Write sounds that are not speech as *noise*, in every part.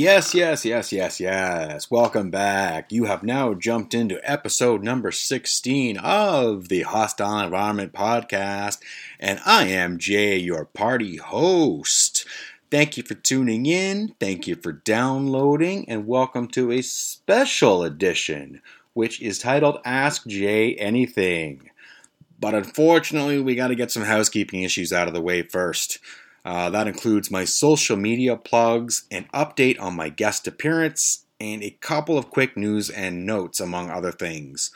Yes, yes, yes, yes, yes. Welcome back. You have now jumped into episode number 16 of the Hostile Environment Podcast, and I am Jay, your party host. Thank you for tuning in, thank you for downloading, and welcome to a special edition, which is titled Ask Jay Anything. But unfortunately, we got to get some housekeeping issues out of the way first. Uh, that includes my social media plugs, an update on my guest appearance, and a couple of quick news and notes, among other things.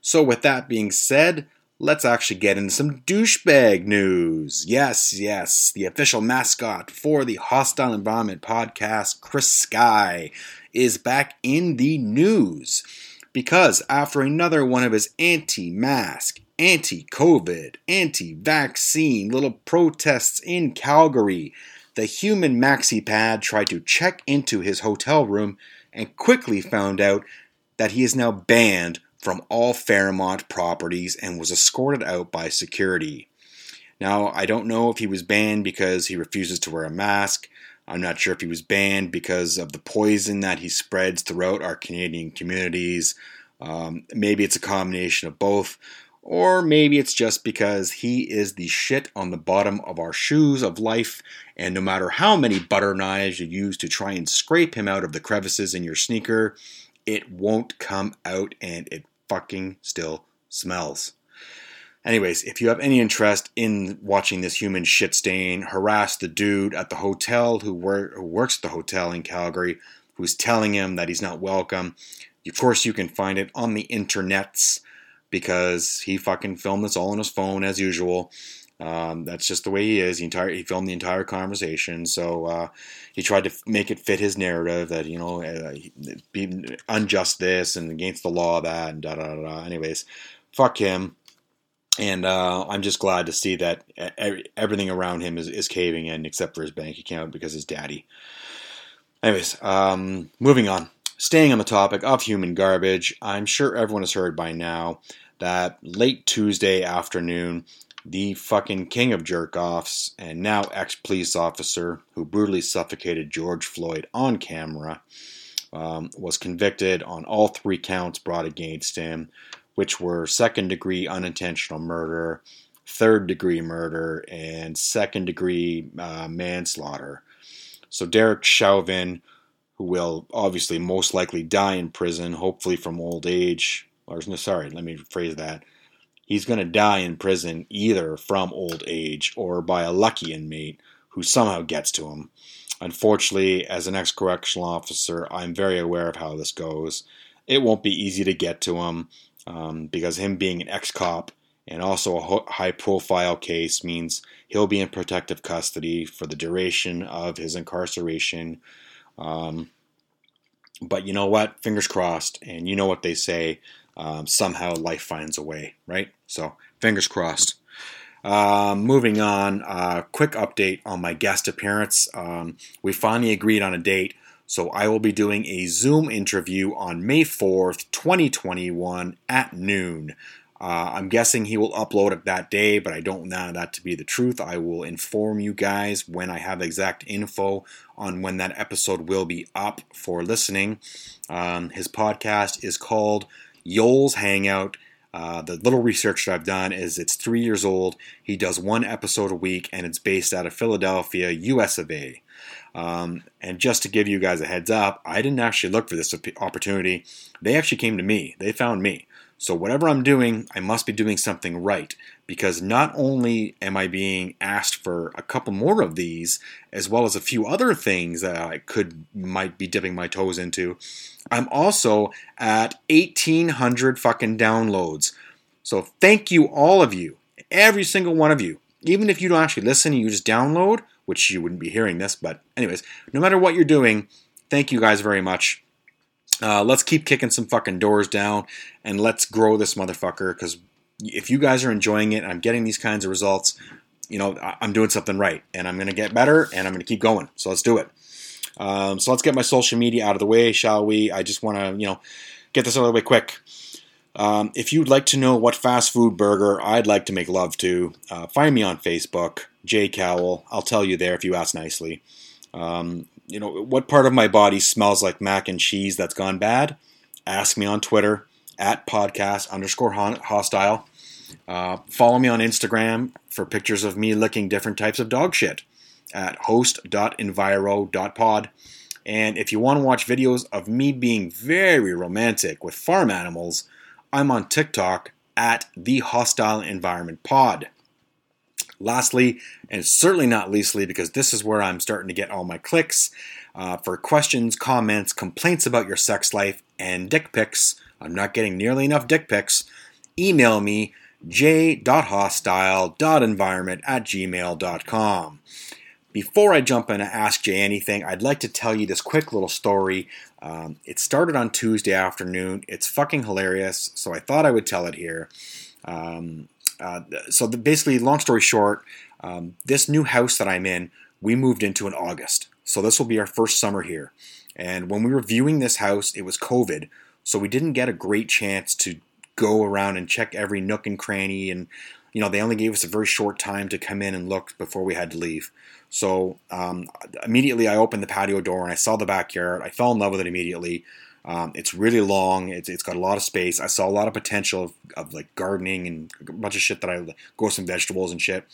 So, with that being said, let's actually get into some douchebag news. Yes, yes, the official mascot for the Hostile Environment podcast, Chris Sky, is back in the news because after another one of his anti mask, anti COVID, anti vaccine little protests in Calgary, the human maxi pad tried to check into his hotel room and quickly found out that he is now banned from all Fairmont properties and was escorted out by security. Now, I don't know if he was banned because he refuses to wear a mask. I'm not sure if he was banned because of the poison that he spreads throughout our Canadian communities. Um, maybe it's a combination of both. Or maybe it's just because he is the shit on the bottom of our shoes of life, and no matter how many butter knives you use to try and scrape him out of the crevices in your sneaker, it won't come out and it fucking still smells. Anyways, if you have any interest in watching this human shit stain harass the dude at the hotel who, wor- who works at the hotel in Calgary, who's telling him that he's not welcome, of course you can find it on the internets because he fucking filmed this all on his phone as usual. Um, that's just the way he is. He entire he filmed the entire conversation, so uh, he tried to make it fit his narrative that you know uh, be unjust this and against the law that and da da. da. Anyways, fuck him. And uh, I'm just glad to see that everything around him is, is caving in except for his bank account because his daddy. Anyways, um, moving on. Staying on the topic of human garbage, I'm sure everyone has heard by now that late Tuesday afternoon, the fucking king of jerk offs and now ex police officer who brutally suffocated George Floyd on camera um, was convicted on all three counts brought against him, which were second degree unintentional murder, third degree murder, and second degree uh, manslaughter. So Derek Chauvin who will obviously most likely die in prison, hopefully from old age. Or no, sorry, let me rephrase that. He's going to die in prison either from old age or by a lucky inmate who somehow gets to him. Unfortunately, as an ex correctional officer, I'm very aware of how this goes. It won't be easy to get to him um, because him being an ex cop and also a high profile case means he'll be in protective custody for the duration of his incarceration um, but you know what? Fingers crossed. And you know what they say um, somehow life finds a way, right? So fingers crossed. Uh, moving on, uh, quick update on my guest appearance. Um, we finally agreed on a date, so I will be doing a Zoom interview on May 4th, 2021 at noon. Uh, I'm guessing he will upload it that day, but I don't know that to be the truth. I will inform you guys when I have exact info on when that episode will be up for listening. Um, his podcast is called Yoel's Hangout. Uh, the little research that I've done is it's three years old. He does one episode a week, and it's based out of Philadelphia, US of A. Um, and just to give you guys a heads up, I didn't actually look for this opportunity. They actually came to me. They found me. So, whatever I'm doing, I must be doing something right because not only am I being asked for a couple more of these, as well as a few other things that I could might be dipping my toes into, I'm also at 1800 fucking downloads. So, thank you, all of you, every single one of you. Even if you don't actually listen, you just download, which you wouldn't be hearing this, but, anyways, no matter what you're doing, thank you guys very much. Uh, let's keep kicking some fucking doors down and let's grow this motherfucker because if you guys are enjoying it, I'm getting these kinds of results, you know, I'm doing something right and I'm going to get better and I'm going to keep going. So let's do it. Um, so let's get my social media out of the way, shall we? I just want to, you know, get this out of the way quick. Um, if you'd like to know what fast food burger I'd like to make love to, uh, find me on Facebook, Jay Cowell. I'll tell you there if you ask nicely. Um, you know, what part of my body smells like mac and cheese that's gone bad? Ask me on Twitter at podcast underscore hostile. Uh, follow me on Instagram for pictures of me licking different types of dog shit at host.enviro.pod. And if you want to watch videos of me being very romantic with farm animals, I'm on TikTok at the Hostile Environment Pod. Lastly, and certainly not leastly, because this is where I'm starting to get all my clicks, uh, for questions, comments, complaints about your sex life, and dick pics, I'm not getting nearly enough dick pics, email me j.hostile.environment at gmail.com. Before I jump in and ask Jay anything, I'd like to tell you this quick little story. Um, it started on Tuesday afternoon. It's fucking hilarious, so I thought I would tell it here. Um, uh, so, the, basically, long story short, um, this new house that I'm in, we moved into in August. So, this will be our first summer here. And when we were viewing this house, it was COVID, so we didn't get a great chance to go around and check every nook and cranny and you know they only gave us a very short time to come in and look before we had to leave so um, immediately I opened the patio door and I saw the backyard. I fell in love with it immediately. Um, it's really long. It's, it's got a lot of space. I saw a lot of potential of, of like gardening and a bunch of shit that I grow some vegetables and shit.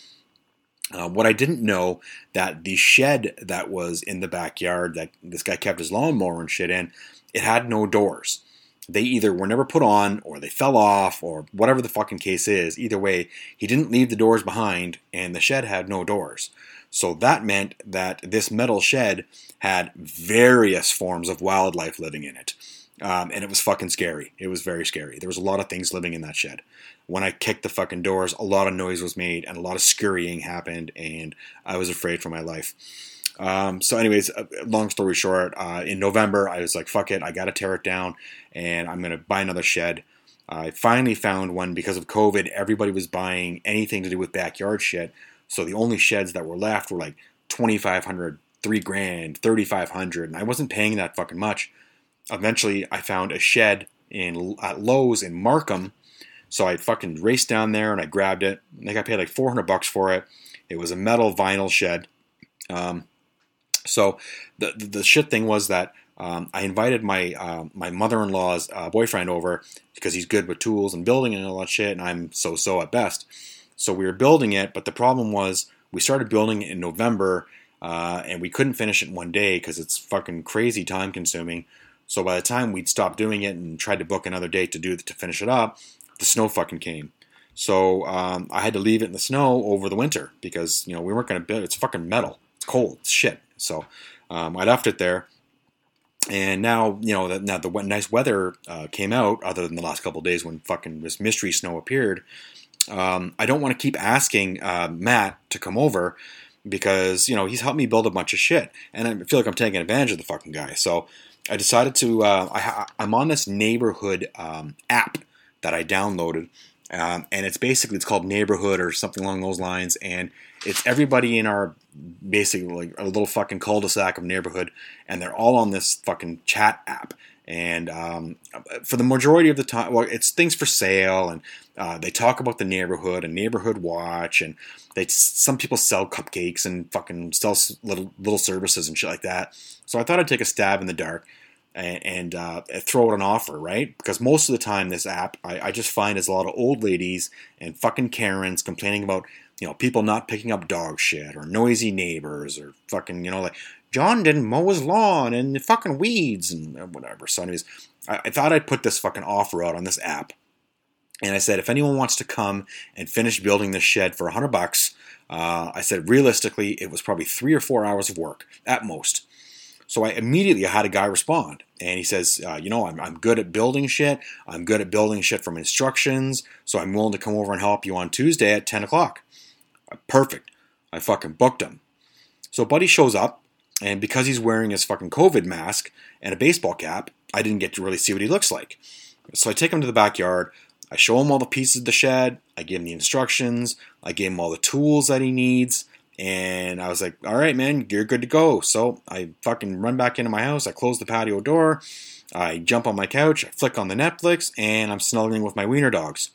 Uh, what I didn't know that the shed that was in the backyard that this guy kept his lawnmower and shit in, it had no doors. They either were never put on or they fell off or whatever the fucking case is. Either way, he didn't leave the doors behind and the shed had no doors. So that meant that this metal shed had various forms of wildlife living in it. Um, and it was fucking scary. It was very scary. There was a lot of things living in that shed. When I kicked the fucking doors, a lot of noise was made and a lot of scurrying happened, and I was afraid for my life. Um, so, anyways, uh, long story short, uh, in November, I was like, fuck it, I got to tear it down and I'm to buy another shed. I finally found one because of COVID. Everybody was buying anything to do with backyard shit. So the only sheds that were left were like 2500 3 grand, 3500 and I wasn't paying that fucking much. Eventually, I found a shed in at Lowe's in Markham. So I fucking raced down there and I grabbed it. I think I paid like 400 bucks for it. It was a metal vinyl shed. Um, so the, the, the shit thing was that um, I invited my uh, my mother-in-law's uh, boyfriend over because he's good with tools and building and all that shit, and I'm so-so at best. So we were building it, but the problem was we started building it in November, uh, and we couldn't finish it in one day because it's fucking crazy time consuming. So by the time we'd stopped doing it and tried to book another date to do to finish it up, the snow fucking came. So um, I had to leave it in the snow over the winter because you know we weren't going to build. It's fucking metal. It's cold. It's shit. So um, I left it there. And now, you know, that now the nice weather uh, came out, other than the last couple days when fucking this mystery snow appeared um, I don't want to keep asking uh, Matt to come over because you know he's helped me build a bunch of shit, and I feel like I'm taking advantage of the fucking guy. So I decided to. Uh, I, am on this neighborhood um, app that I downloaded, um, and it's basically it's called Neighborhood or something along those lines, and it's everybody in our basically like a little fucking cul-de-sac of neighborhood, and they're all on this fucking chat app. And um, for the majority of the time, well, it's things for sale, and uh, they talk about the neighborhood and neighborhood watch, and they some people sell cupcakes and fucking sell little little services and shit like that. So I thought I'd take a stab in the dark and, and uh, throw it an offer, right? Because most of the time, this app I, I just find is a lot of old ladies and fucking Karens complaining about you know people not picking up dog shit or noisy neighbors or fucking you know like John didn't mow his lawn and the fucking weeds and whatever. So, anyways, I, I thought I'd put this fucking offer out on this app. And I said, if anyone wants to come and finish building this shed for 100 bucks, uh, I said, realistically, it was probably three or four hours of work at most. So I immediately had a guy respond, and he says, uh, "You know, I'm, I'm good at building shit. I'm good at building shit from instructions. So I'm willing to come over and help you on Tuesday at 10 o'clock." Perfect. I fucking booked him. So Buddy shows up, and because he's wearing his fucking COVID mask and a baseball cap, I didn't get to really see what he looks like. So I take him to the backyard. I show him all the pieces of the shed. I give him the instructions. I give him all the tools that he needs. And I was like, all right, man, you're good to go. So I fucking run back into my house. I close the patio door. I jump on my couch. I flick on the Netflix. And I'm snuggling with my wiener dogs.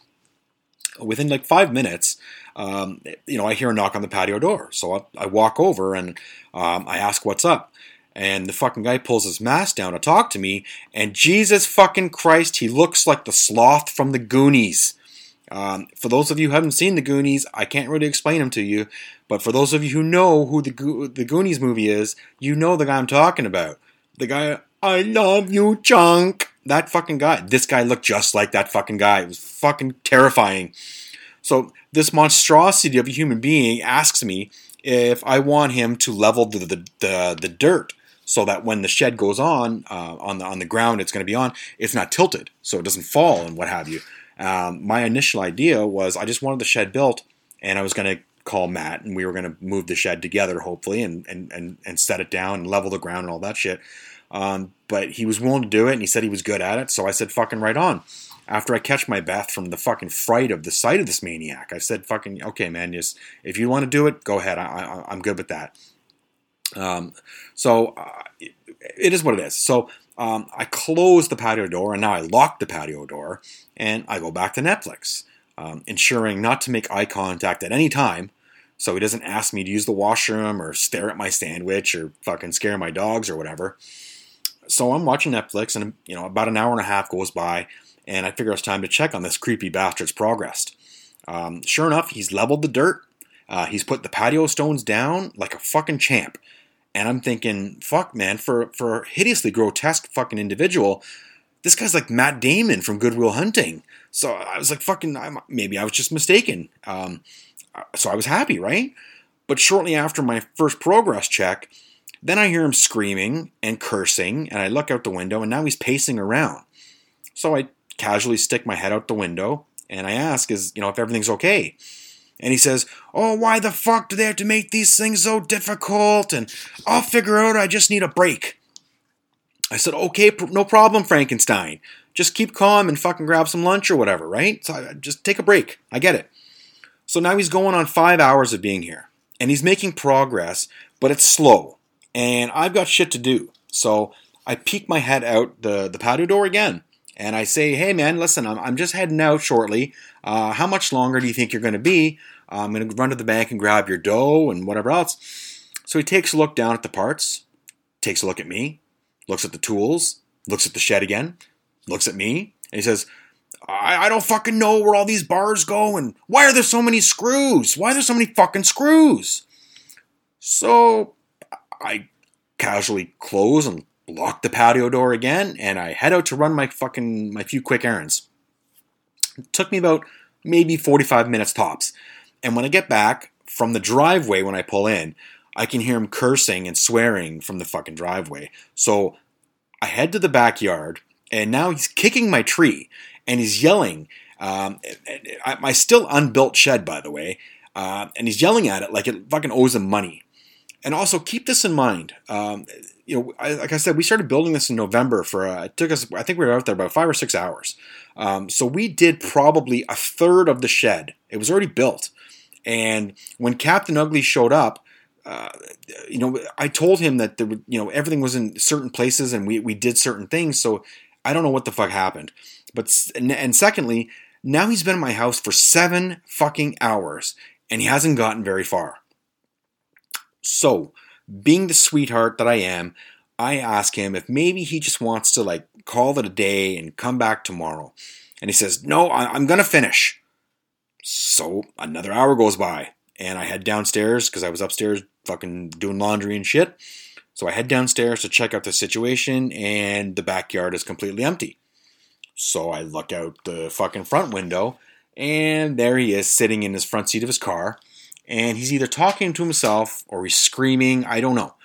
Within like five minutes, um, you know, I hear a knock on the patio door. So I, I walk over and um, I ask what's up. And the fucking guy pulls his mask down to talk to me. And Jesus fucking Christ, he looks like the sloth from the Goonies. Um, for those of you who haven't seen the Goonies, I can't really explain them to you. But for those of you who know who the Go- the Goonies movie is, you know the guy I'm talking about. The guy, I love you, Chunk. That fucking guy. This guy looked just like that fucking guy. It was fucking terrifying. So this monstrosity of a human being asks me if I want him to level the the, the, the dirt so that when the shed goes on uh, on the on the ground it's going to be on, it's not tilted, so it doesn't fall and what have you. Um, my initial idea was I just wanted the shed built, and I was going to call Matt, and we were going to move the shed together, hopefully, and and and and set it down and level the ground and all that shit. Um, but he was willing to do it, and he said he was good at it, so I said, "Fucking right on." after I catch my breath from the fucking fright of the sight of this maniac. I said, "Fucking okay, man. Just if you want to do it, go ahead. I, am good with that." Um, so uh, it, it is what it is. So um, I close the patio door, and now I lock the patio door, and I go back to Netflix, um, ensuring not to make eye contact at any time. So he doesn't ask me to use the washroom or stare at my sandwich or fucking scare my dogs or whatever. So I'm watching Netflix, and you know, about an hour and a half goes by and I figure it's time to check on this creepy bastard's progress. Um, sure enough, he's leveled the dirt. Uh, he's put the patio stones down like a fucking champ. And I'm thinking, fuck, man, for for a hideously grotesque fucking individual, this guy's like Matt Damon from Good Will Hunting. So I was like, fucking, I'm, maybe I was just mistaken. Um, so I was happy, right? But shortly after my first progress check, then I hear him screaming and cursing, and I look out the window, and now he's pacing around. So I casually stick my head out the window and I ask, is, you know, if everything's okay. And he says, Oh, why the fuck do they have to make these things so difficult? And I'll figure out I just need a break. I said, Okay, no problem, Frankenstein. Just keep calm and fucking grab some lunch or whatever, right? So I, just take a break. I get it. So now he's going on five hours of being here. And he's making progress, but it's slow. And I've got shit to do. So I peek my head out the, the patio door again and I say, hey man, listen, I'm, I'm just heading out shortly. Uh, how much longer do you think you're going to be? I'm going to run to the bank and grab your dough and whatever else. So he takes a look down at the parts, takes a look at me, looks at the tools, looks at the shed again, looks at me, and he says, I, I don't fucking know where all these bars go and why are there so many screws? Why are there so many fucking screws? So I casually close and lock the patio door again, and I head out to run my fucking my few quick errands. It took me about maybe 45 minutes tops. And when I get back from the driveway when I pull in, I can hear him cursing and swearing from the fucking driveway. So I head to the backyard, and now he's kicking my tree and he's yelling. Um, my still unbuilt shed, by the way, uh, and he's yelling at it like it fucking owes him money. And also keep this in mind. Um, you know, I, like I said, we started building this in November. For uh, it took us, I think we were out there about five or six hours. Um, so we did probably a third of the shed. It was already built, and when Captain Ugly showed up, uh, you know, I told him that there, you know, everything was in certain places, and we we did certain things. So I don't know what the fuck happened. But and secondly, now he's been in my house for seven fucking hours, and he hasn't gotten very far. So being the sweetheart that I am, I ask him if maybe he just wants to like call it a day and come back tomorrow. And he says, No, I'm going to finish. So another hour goes by, and I head downstairs because I was upstairs fucking doing laundry and shit. So I head downstairs to check out the situation, and the backyard is completely empty. So I look out the fucking front window, and there he is sitting in his front seat of his car and he's either talking to himself or he's screaming. I don't know.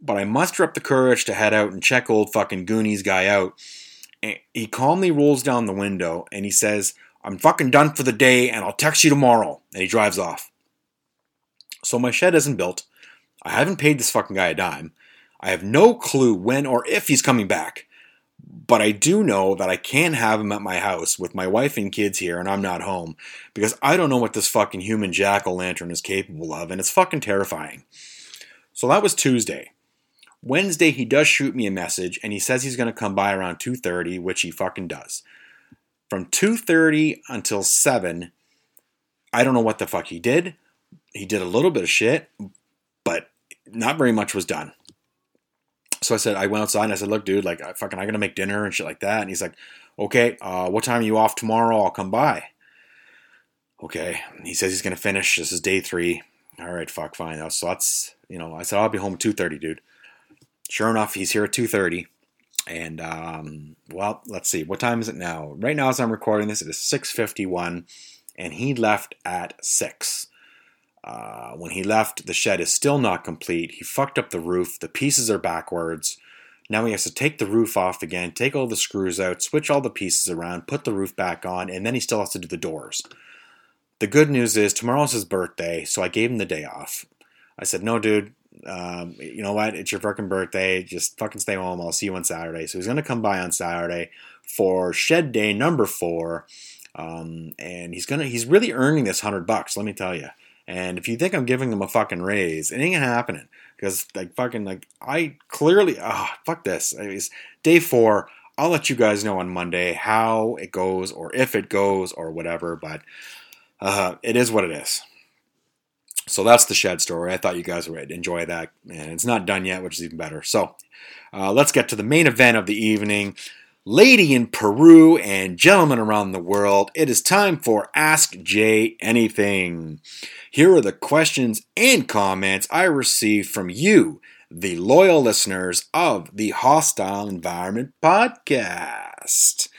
But I muster up the courage to head out and check old fucking Goonies guy out. And he calmly rolls down the window and he says, I'm fucking done for the day and I'll text you tomorrow. And he drives off. So my shed isn't built. I haven't paid this fucking guy a dime. I have no clue when or if he's coming back. But I do know that I can't have him at my house with my wife and kids here and I'm not home because I don't know what this fucking human jack o' lantern is capable of and it's fucking terrifying. So that was Tuesday. Wednesday he does shoot me a message and he says he's going to come by around 2:30, which he fucking does. From 2:30 until 7, I don't know what the fuck he did. He did a little bit of shit, but not very much was done. So I said, I went outside and I said, look, dude, like, I fucking, I gotta make dinner and shit like that. And he's like, okay, uh, what time are you off tomorrow? I'll come by. Okay. He says he's gonna finish. This is day three. All right, fuck, fine. So that's, you know, I said, I'll be home at 2.30, dude. Sure enough, he's here at 2.30. And, um, well, let's see. What time is it now? Right now, as I'm recording this, it is 6.51. And he left at 6. Uh, when he left, the shed is still not complete. He fucked up the roof. The pieces are backwards. Now he has to take the roof off again, take all the screws out, switch all the pieces around, put the roof back on, and then he still has to do the doors. The good news is tomorrow's his birthday, so I gave him the day off. I said, "No, dude, um, you know what? It's your fucking birthday. Just fucking stay home. I'll see you on Saturday." So he's gonna come by on Saturday for shed day number four, um, and he's gonna he's really earning this hundred bucks. Let me tell you. And if you think I'm giving him a fucking raise, it ain't happening. Because like fucking like I clearly ah oh, fuck this. It's day four. I'll let you guys know on Monday how it goes or if it goes or whatever. But uh, it is what it is. So that's the shed story. I thought you guys would enjoy that, and it's not done yet, which is even better. So uh, let's get to the main event of the evening. Lady in Peru and gentlemen around the world, it is time for Ask Jay Anything. Here are the questions and comments I received from you, the loyal listeners of the Hostile Environment Podcast.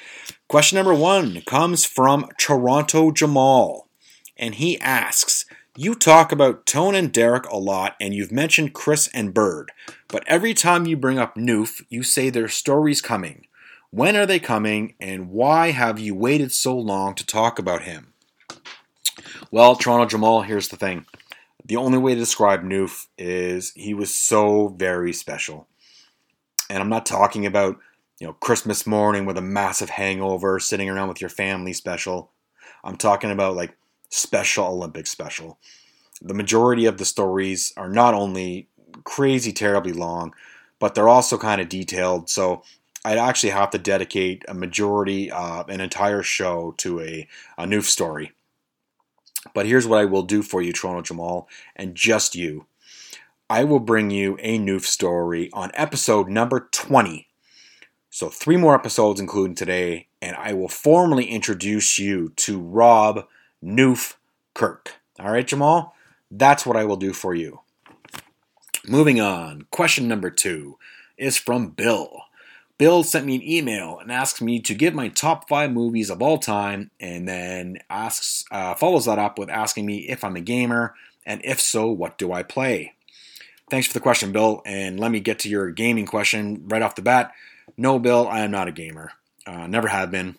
Question number one comes from Toronto Jamal, and he asks, you talk about Tone and Derek a lot, and you've mentioned Chris and Bird, but every time you bring up Noof, you say their stories coming. When are they coming, and why have you waited so long to talk about him? Well, Toronto Jamal, here's the thing. The only way to describe Noof is he was so very special. And I'm not talking about, you know, Christmas morning with a massive hangover, sitting around with your family special. I'm talking about like special Olympic special. The majority of the stories are not only crazy terribly long, but they're also kind of detailed. So I'd actually have to dedicate a majority, uh, an entire show to a, a Noof story. But here's what I will do for you, Toronto Jamal, and just you. I will bring you a Noof story on episode number 20. So, three more episodes, including today, and I will formally introduce you to Rob Noof Kirk. All right, Jamal? That's what I will do for you. Moving on, question number two is from Bill. Bill sent me an email and asks me to give my top five movies of all time, and then asks uh, follows that up with asking me if I'm a gamer, and if so, what do I play? Thanks for the question, Bill. And let me get to your gaming question right off the bat. No, Bill, I am not a gamer. Uh, never have been.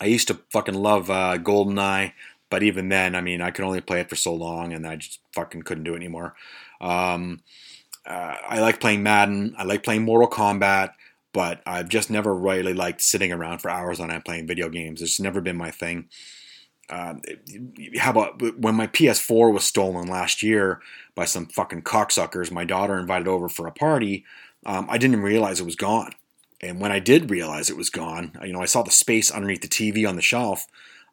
I used to fucking love uh, GoldenEye, but even then, I mean, I could only play it for so long, and I just fucking couldn't do it anymore. Um, uh, I like playing Madden. I like playing Mortal Kombat but I've just never really liked sitting around for hours on end playing video games. It's never been my thing. Uh, how about when my PS4 was stolen last year by some fucking cocksuckers? My daughter invited over for a party. Um, I didn't realize it was gone, and when I did realize it was gone, you know, I saw the space underneath the TV on the shelf.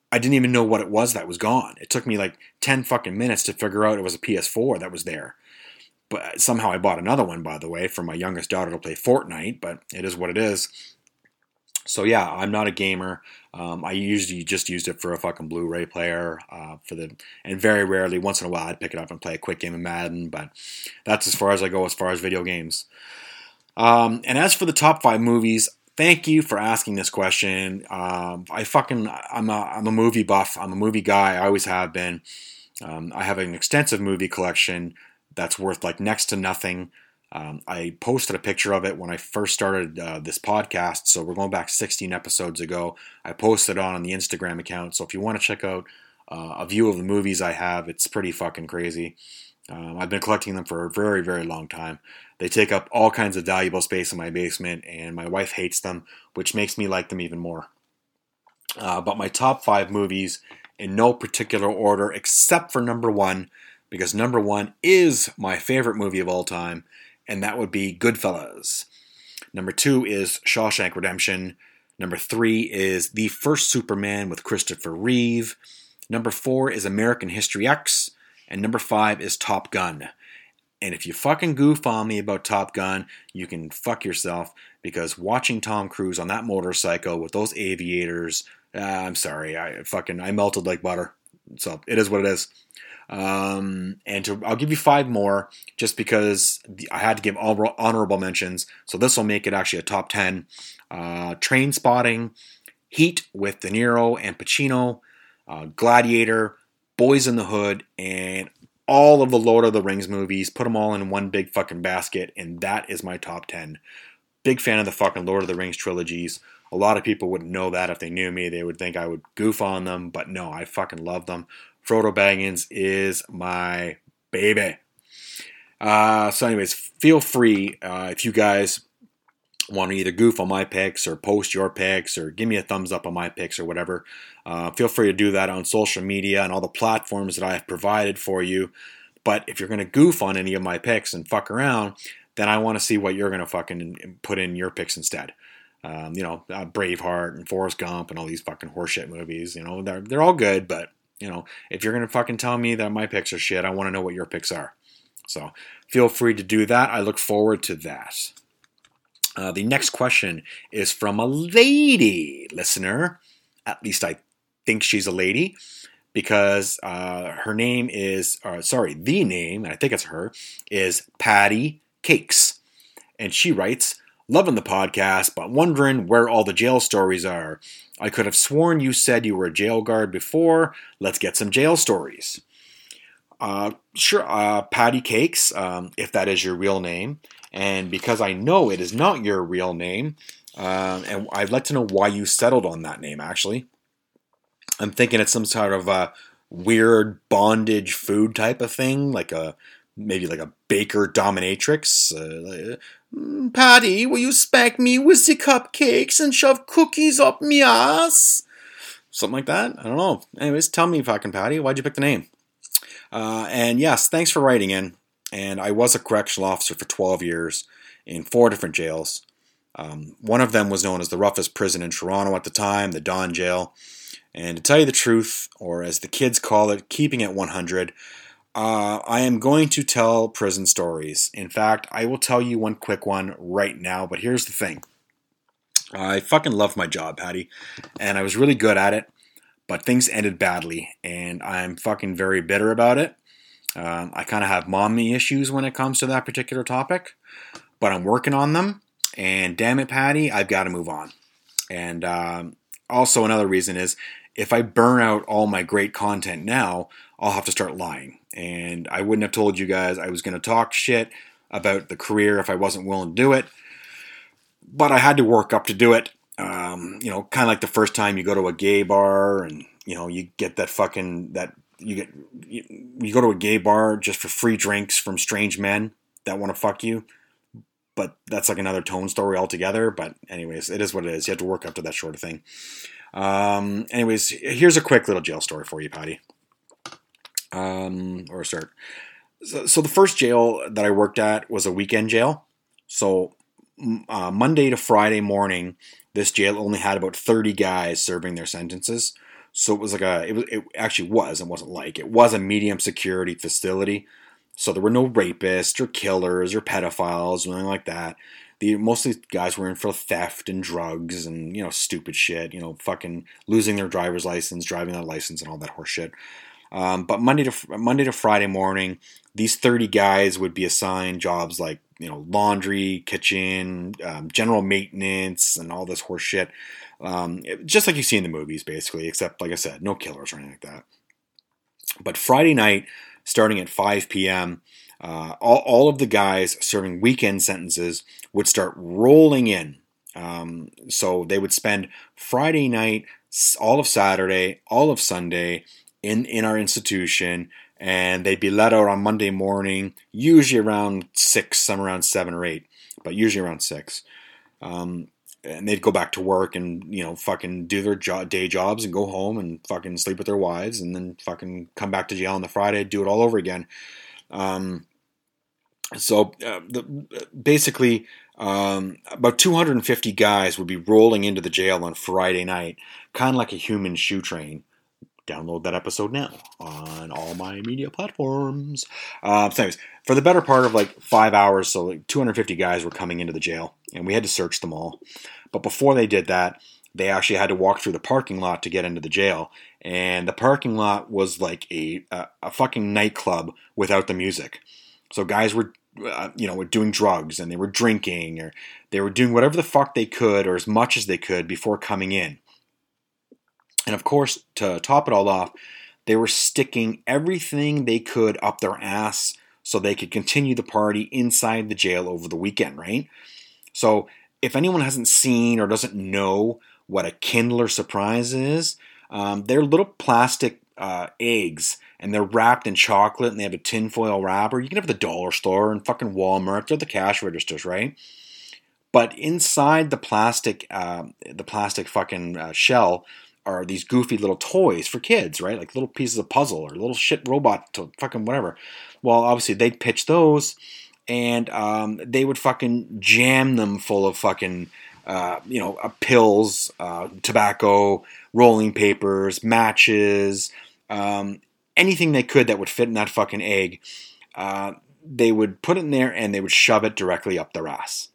I didn't even know what it was that was gone. It took me like ten fucking minutes to figure out it was a PS4 that was there. But somehow I bought another one, by the way, for my youngest daughter to play Fortnite, but it is what it is. So yeah, I'm not a gamer. Um, I usually just used it for a fucking Blu-ray player uh, for the, and very rarely, once in a while, I'd pick it up and play a quick game of Madden. But that's as far as I go as far as video games. Um, and as for the top five movies, thank you for asking this question. Um, I fucking, I'm a, I'm a movie buff. I'm a movie guy. I always have been. Um, I have an extensive movie collection that's worth like next to nothing. Um, I posted a picture of it when I first started uh, this podcast, so we're going back 16 episodes ago. I posted on on the Instagram account, so if you want to check out uh, a view of the movies I have, it's pretty fucking crazy. Um, I've been collecting them for a very, very long time. They take up all kinds of valuable space in my basement, and my wife hates them, which makes me like them even more. Uh, but my top five movies, in no particular order, except for number one, because number one is my favorite movie of all time, and that would be Goodfellas. Number two is Shawshank Redemption. Number three is The First Superman with Christopher Reeve. Number four is American History X. And number five is Top Gun. And if you fucking goof on me about Top Gun, you can fuck yourself because watching Tom Cruise on that motorcycle with those aviators, uh, I'm sorry, I fucking I melted like butter. So it is what it is. Um, and to, I'll give you five more just because I had to give all honorable mentions. So this will make it actually a top 10. Uh, Train Spotting, Heat with De Niro and Pacino, uh, Gladiator, Boys in the Hood, and all of the Lord of the Rings movies. Put them all in one big fucking basket, and that is my top 10. Big fan of the fucking Lord of the Rings trilogies. A lot of people wouldn't know that if they knew me. They would think I would goof on them, but no, I fucking love them. Frodo Baggins is my baby. Uh, so, anyways, feel free uh, if you guys want to either goof on my picks or post your picks or give me a thumbs up on my picks or whatever. Uh, feel free to do that on social media and all the platforms that I have provided for you. But if you're going to goof on any of my picks and fuck around, then I want to see what you're going to fucking put in your picks instead. Um, you know, uh, Braveheart and Forrest Gump and all these fucking horseshit movies. You know, they're they're all good, but you know, if you're gonna fucking tell me that my picks are shit, I want to know what your picks are. So feel free to do that. I look forward to that. Uh, the next question is from a lady listener. At least I think she's a lady because uh, her name is, uh, sorry, the name, and I think it's her, is Patty Cakes. And she writes, Loving the podcast, but wondering where all the jail stories are. I could have sworn you said you were a jail guard before. Let's get some jail stories. Uh, sure, uh, Patty Cakes, um, if that is your real name. And because I know it is not your real name, uh, and I'd like to know why you settled on that name, actually. I'm thinking it's some sort of a weird bondage food type of thing, like a maybe like a baker dominatrix. Uh, mm, Patty, will you spank me with the cupcakes and shove cookies up me ass? Something like that. I don't know. Anyways, tell me, fucking Patty, why'd you pick the name? Uh, and yes, thanks for writing in and I was a correctional officer for 12 years in four different jails. Um, one of them was known as the roughest prison in Toronto at the time, the Don Jail. And to tell you the truth, or as the kids call it, keeping it 100, uh, I am going to tell prison stories. In fact, I will tell you one quick one right now, but here's the thing. I fucking love my job, Patty, and I was really good at it, but things ended badly, and I'm fucking very bitter about it. Um, I kind of have mommy issues when it comes to that particular topic, but I'm working on them. And damn it, Patty, I've got to move on. And um, also, another reason is if I burn out all my great content now, I'll have to start lying. And I wouldn't have told you guys I was going to talk shit about the career if I wasn't willing to do it. But I had to work up to do it. Um, you know, kind of like the first time you go to a gay bar and, you know, you get that fucking, that you get you, you go to a gay bar just for free drinks from strange men that want to fuck you but that's like another tone story altogether but anyways it is what it is you have to work up to that sort of thing um, anyways here's a quick little jail story for you patty um, or start so, so, the first jail that i worked at was a weekend jail so uh, monday to friday morning this jail only had about 30 guys serving their sentences so it was like a, it was, it actually was, it wasn't like, it was a medium security facility. So there were no rapists or killers or pedophiles or anything like that. The mostly guys were in for theft and drugs and you know stupid shit. You know, fucking losing their driver's license, driving that license, and all that horse shit. Um, but Monday to Monday to Friday morning, these thirty guys would be assigned jobs like you know laundry, kitchen, um, general maintenance, and all this horse shit. Um, just like you see in the movies, basically, except, like I said, no killers or anything like that. But Friday night, starting at 5 p.m., uh, all, all of the guys serving weekend sentences would start rolling in. Um, so they would spend Friday night, all of Saturday, all of Sunday in, in our institution, and they'd be let out on Monday morning, usually around 6, some around 7 or 8, but usually around 6. Um, and they'd go back to work and you know fucking do their jo- day jobs and go home and fucking sleep with their wives and then fucking come back to jail on the Friday, do it all over again. Um, so uh, the, basically, um, about 250 guys would be rolling into the jail on Friday night, kind of like a human shoe train, download that episode now on all my media platforms. Uh, so, anyways, for the better part of like five hours, so like 250 guys were coming into the jail, and we had to search them all. But before they did that, they actually had to walk through the parking lot to get into the jail, and the parking lot was like a a, a fucking nightclub without the music. So guys were uh, you know, were doing drugs and they were drinking or they were doing whatever the fuck they could or as much as they could before coming in. And of course, to top it all off, they were sticking everything they could up their ass so they could continue the party inside the jail over the weekend, right? So, if anyone hasn't seen or doesn't know what a Kinder Surprise is, um, they're little plastic uh, eggs and they're wrapped in chocolate and they have a tinfoil wrapper. You can have the dollar store and fucking Walmart. They're the cash registers, right? But inside the plastic, uh, the plastic fucking uh, shell are these goofy little toys for kids, right? Like little pieces of puzzle or little shit robot to fucking whatever. Well, obviously they'd pitch those, and um, they would fucking jam them full of fucking, uh, you know, uh, pills, uh, tobacco, rolling papers, matches, um, anything they could that would fit in that fucking egg. Uh, they would put it in there and they would shove it directly up their ass.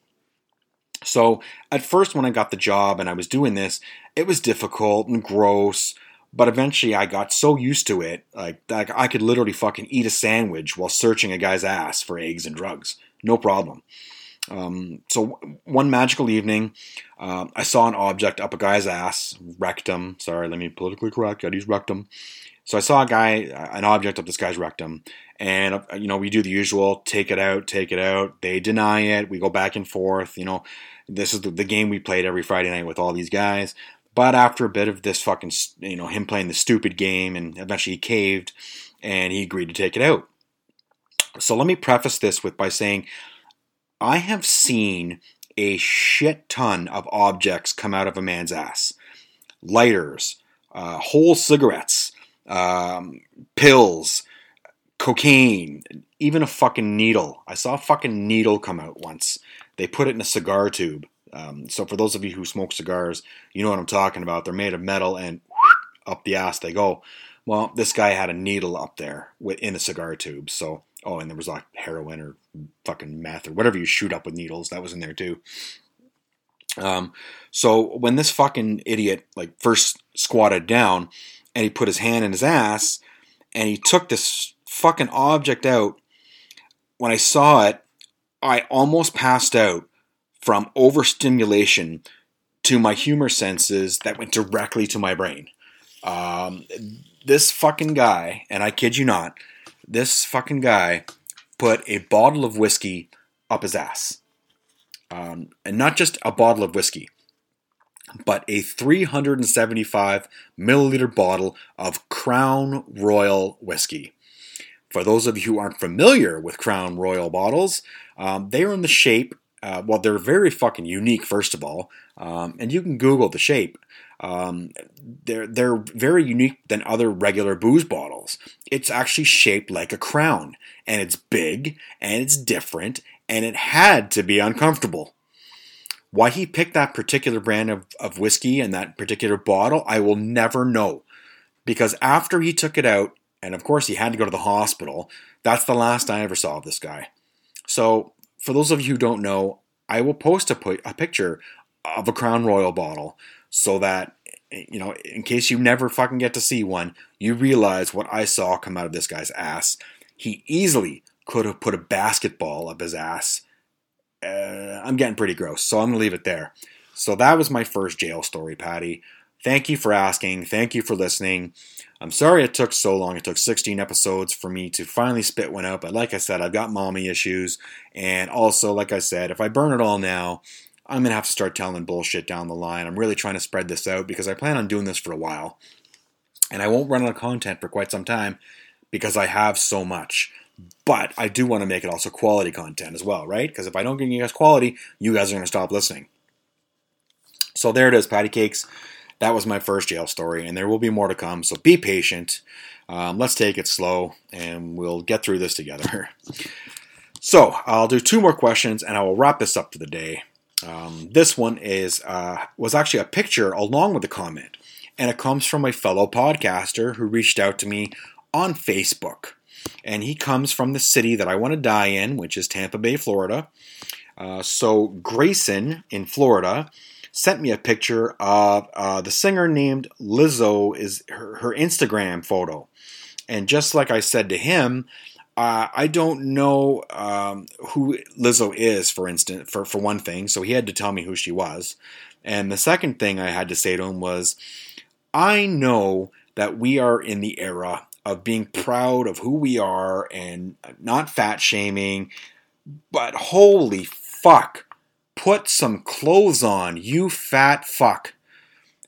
So at first, when I got the job and I was doing this, it was difficult and gross. But eventually, I got so used to it, like, like I could literally fucking eat a sandwich while searching a guy's ass for eggs and drugs, no problem. Um, so one magical evening, uh, I saw an object up a guy's ass, rectum. Sorry, let me politically correct. I use rectum. So I saw a guy, an object up this guy's rectum, and uh, you know we do the usual: take it out, take it out. They deny it. We go back and forth. You know, this is the, the game we played every Friday night with all these guys. But after a bit of this fucking, you know, him playing the stupid game, and eventually he caved, and he agreed to take it out. So let me preface this with by saying, I have seen a shit ton of objects come out of a man's ass: lighters, uh, whole cigarettes um, pills, cocaine, even a fucking needle. I saw a fucking needle come out once. They put it in a cigar tube. Um, so for those of you who smoke cigars, you know what I'm talking about. They're made of metal and up the ass they go. Well, this guy had a needle up there in a cigar tube. So, oh, and there was like heroin or fucking meth or whatever you shoot up with needles. That was in there too. Um, so when this fucking idiot like first squatted down, and he put his hand in his ass and he took this fucking object out. When I saw it, I almost passed out from overstimulation to my humor senses that went directly to my brain. Um, this fucking guy, and I kid you not, this fucking guy put a bottle of whiskey up his ass. Um, and not just a bottle of whiskey but a 375 milliliter bottle of Crown Royal whiskey. For those of you who aren't familiar with Crown Royal bottles, um, they are in the shape, uh, well, they're very fucking unique, first of all, um, and you can Google the shape. Um, they're they're very unique than other regular booze bottles. It's actually shaped like a crown, and it's big, and it's different, and it had to be uncomfortable. Why he picked that particular brand of, of whiskey and that particular bottle, I will never know. Because after he took it out, and of course he had to go to the hospital, that's the last I ever saw of this guy. So, for those of you who don't know, I will post a, a picture of a Crown Royal bottle so that, you know, in case you never fucking get to see one, you realize what I saw come out of this guy's ass. He easily could have put a basketball up his ass uh, I'm getting pretty gross, so I'm gonna leave it there. So that was my first jail story, Patty. Thank you for asking. Thank you for listening. I'm sorry it took so long. It took 16 episodes for me to finally spit one out, but like I said, I've got mommy issues. And also, like I said, if I burn it all now, I'm going to have to start telling bullshit down the line. I'm really trying to spread this out because I plan on doing this for a while. And I won't run out of content for quite some time because I have so much. But I do want to make it also quality content as well, right? Because if I don't give you guys quality, you guys are going to stop listening. So there it is, patty cakes. That was my first jail story, and there will be more to come. So be patient. Um, let's take it slow, and we'll get through this together. *laughs* so I'll do two more questions, and I will wrap this up for the day. Um, this one is uh, was actually a picture along with the comment, and it comes from a fellow podcaster who reached out to me on Facebook. And he comes from the city that I want to die in, which is Tampa Bay, Florida. Uh, so Grayson in Florida sent me a picture of uh, the singer named Lizzo is her, her, Instagram photo. And just like I said to him, uh, I don't know um, who Lizzo is, for instance, for, for one thing. So he had to tell me who she was. And the second thing I had to say to him was, I know that we are in the era of being proud of who we are and not fat shaming, but holy fuck, put some clothes on, you fat fuck.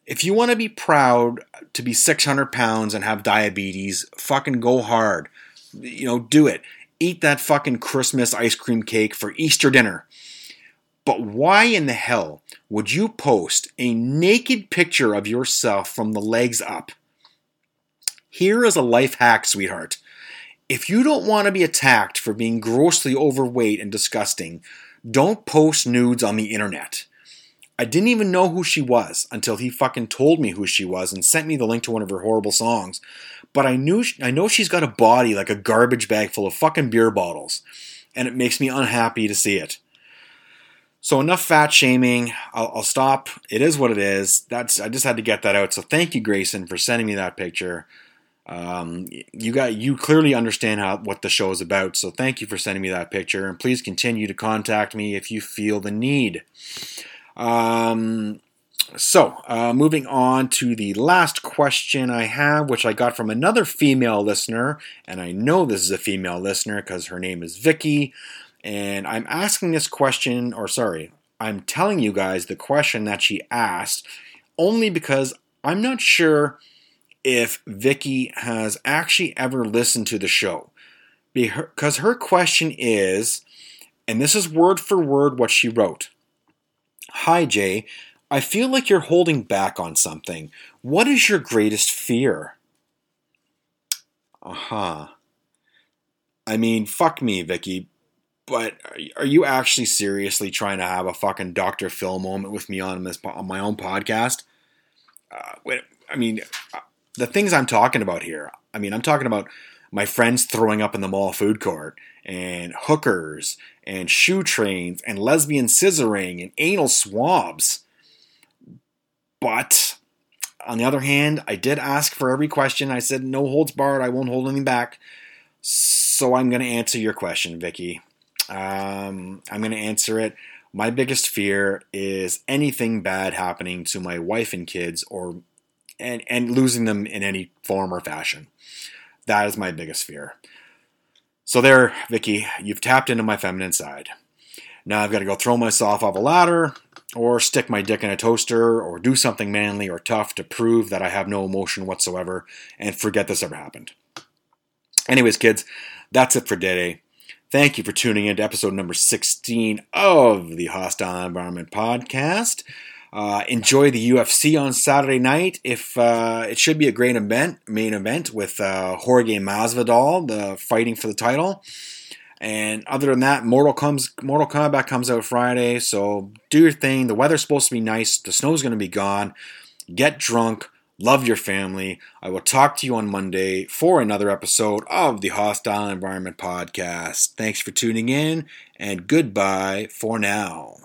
If you want to be proud to be 600 pounds and have diabetes, fucking go hard. You know, do it. Eat that fucking Christmas ice cream cake for Easter dinner. But why in the hell would you post a naked picture of yourself from the legs up? Here is a life hack, sweetheart. If you don't want to be attacked for being grossly overweight and disgusting, don't post nudes on the internet. I didn't even know who she was until he fucking told me who she was and sent me the link to one of her horrible songs. But I knew I know she's got a body like a garbage bag full of fucking beer bottles, and it makes me unhappy to see it. So enough fat shaming. I'll, I'll, stop. It is what it is. That's I just had to get that out. So thank you, Grayson, for sending me that picture. Um, you got you clearly understand how what the show is about. So thank you for sending me that picture, and please continue to contact me if you feel the need. Um, so, uh, moving on to the last question I have, which I got from another female listener, and I know this is a female listener because her name is Vicky. And I'm asking this question, or sorry, I'm telling you guys the question that she asked only because I'm not sure if Vicky has actually ever listened to the show. Because her question is, and this is word for word what she wrote Hi, Jay. I feel like you're holding back on something. What is your greatest fear? Uh huh. I mean, fuck me, Vicky, but are you actually seriously trying to have a fucking Dr. Phil moment with me on this on my own podcast? Uh, I mean, uh, the things I'm talking about here. I mean, I'm talking about my friends throwing up in the mall food court and hookers and shoe trains and lesbian scissoring and anal swabs. But on the other hand, I did ask for every question. I said no holds barred. I won't hold anything back. So I'm going to answer your question, Vicky. Um, I'm going to answer it. My biggest fear is anything bad happening to my wife and kids, or and and losing them in any form or fashion. That is my biggest fear. So there, Vicky, you've tapped into my feminine side. Now I've got to go throw myself off a ladder, or stick my dick in a toaster, or do something manly or tough to prove that I have no emotion whatsoever and forget this ever happened. Anyways, kids, that's it for today. Thank you for tuning in to episode number 16 of the Hostile Environment Podcast. Uh, enjoy the UFC on Saturday night. If uh, it should be a great event, main event with uh, Jorge Masvidal, the fighting for the title. And other than that, Mortal comes Mortal Kombat comes out Friday, so do your thing. The weather's supposed to be nice. The snow's going to be gone. Get drunk Love your family. I will talk to you on Monday for another episode of the Hostile Environment Podcast. Thanks for tuning in, and goodbye for now.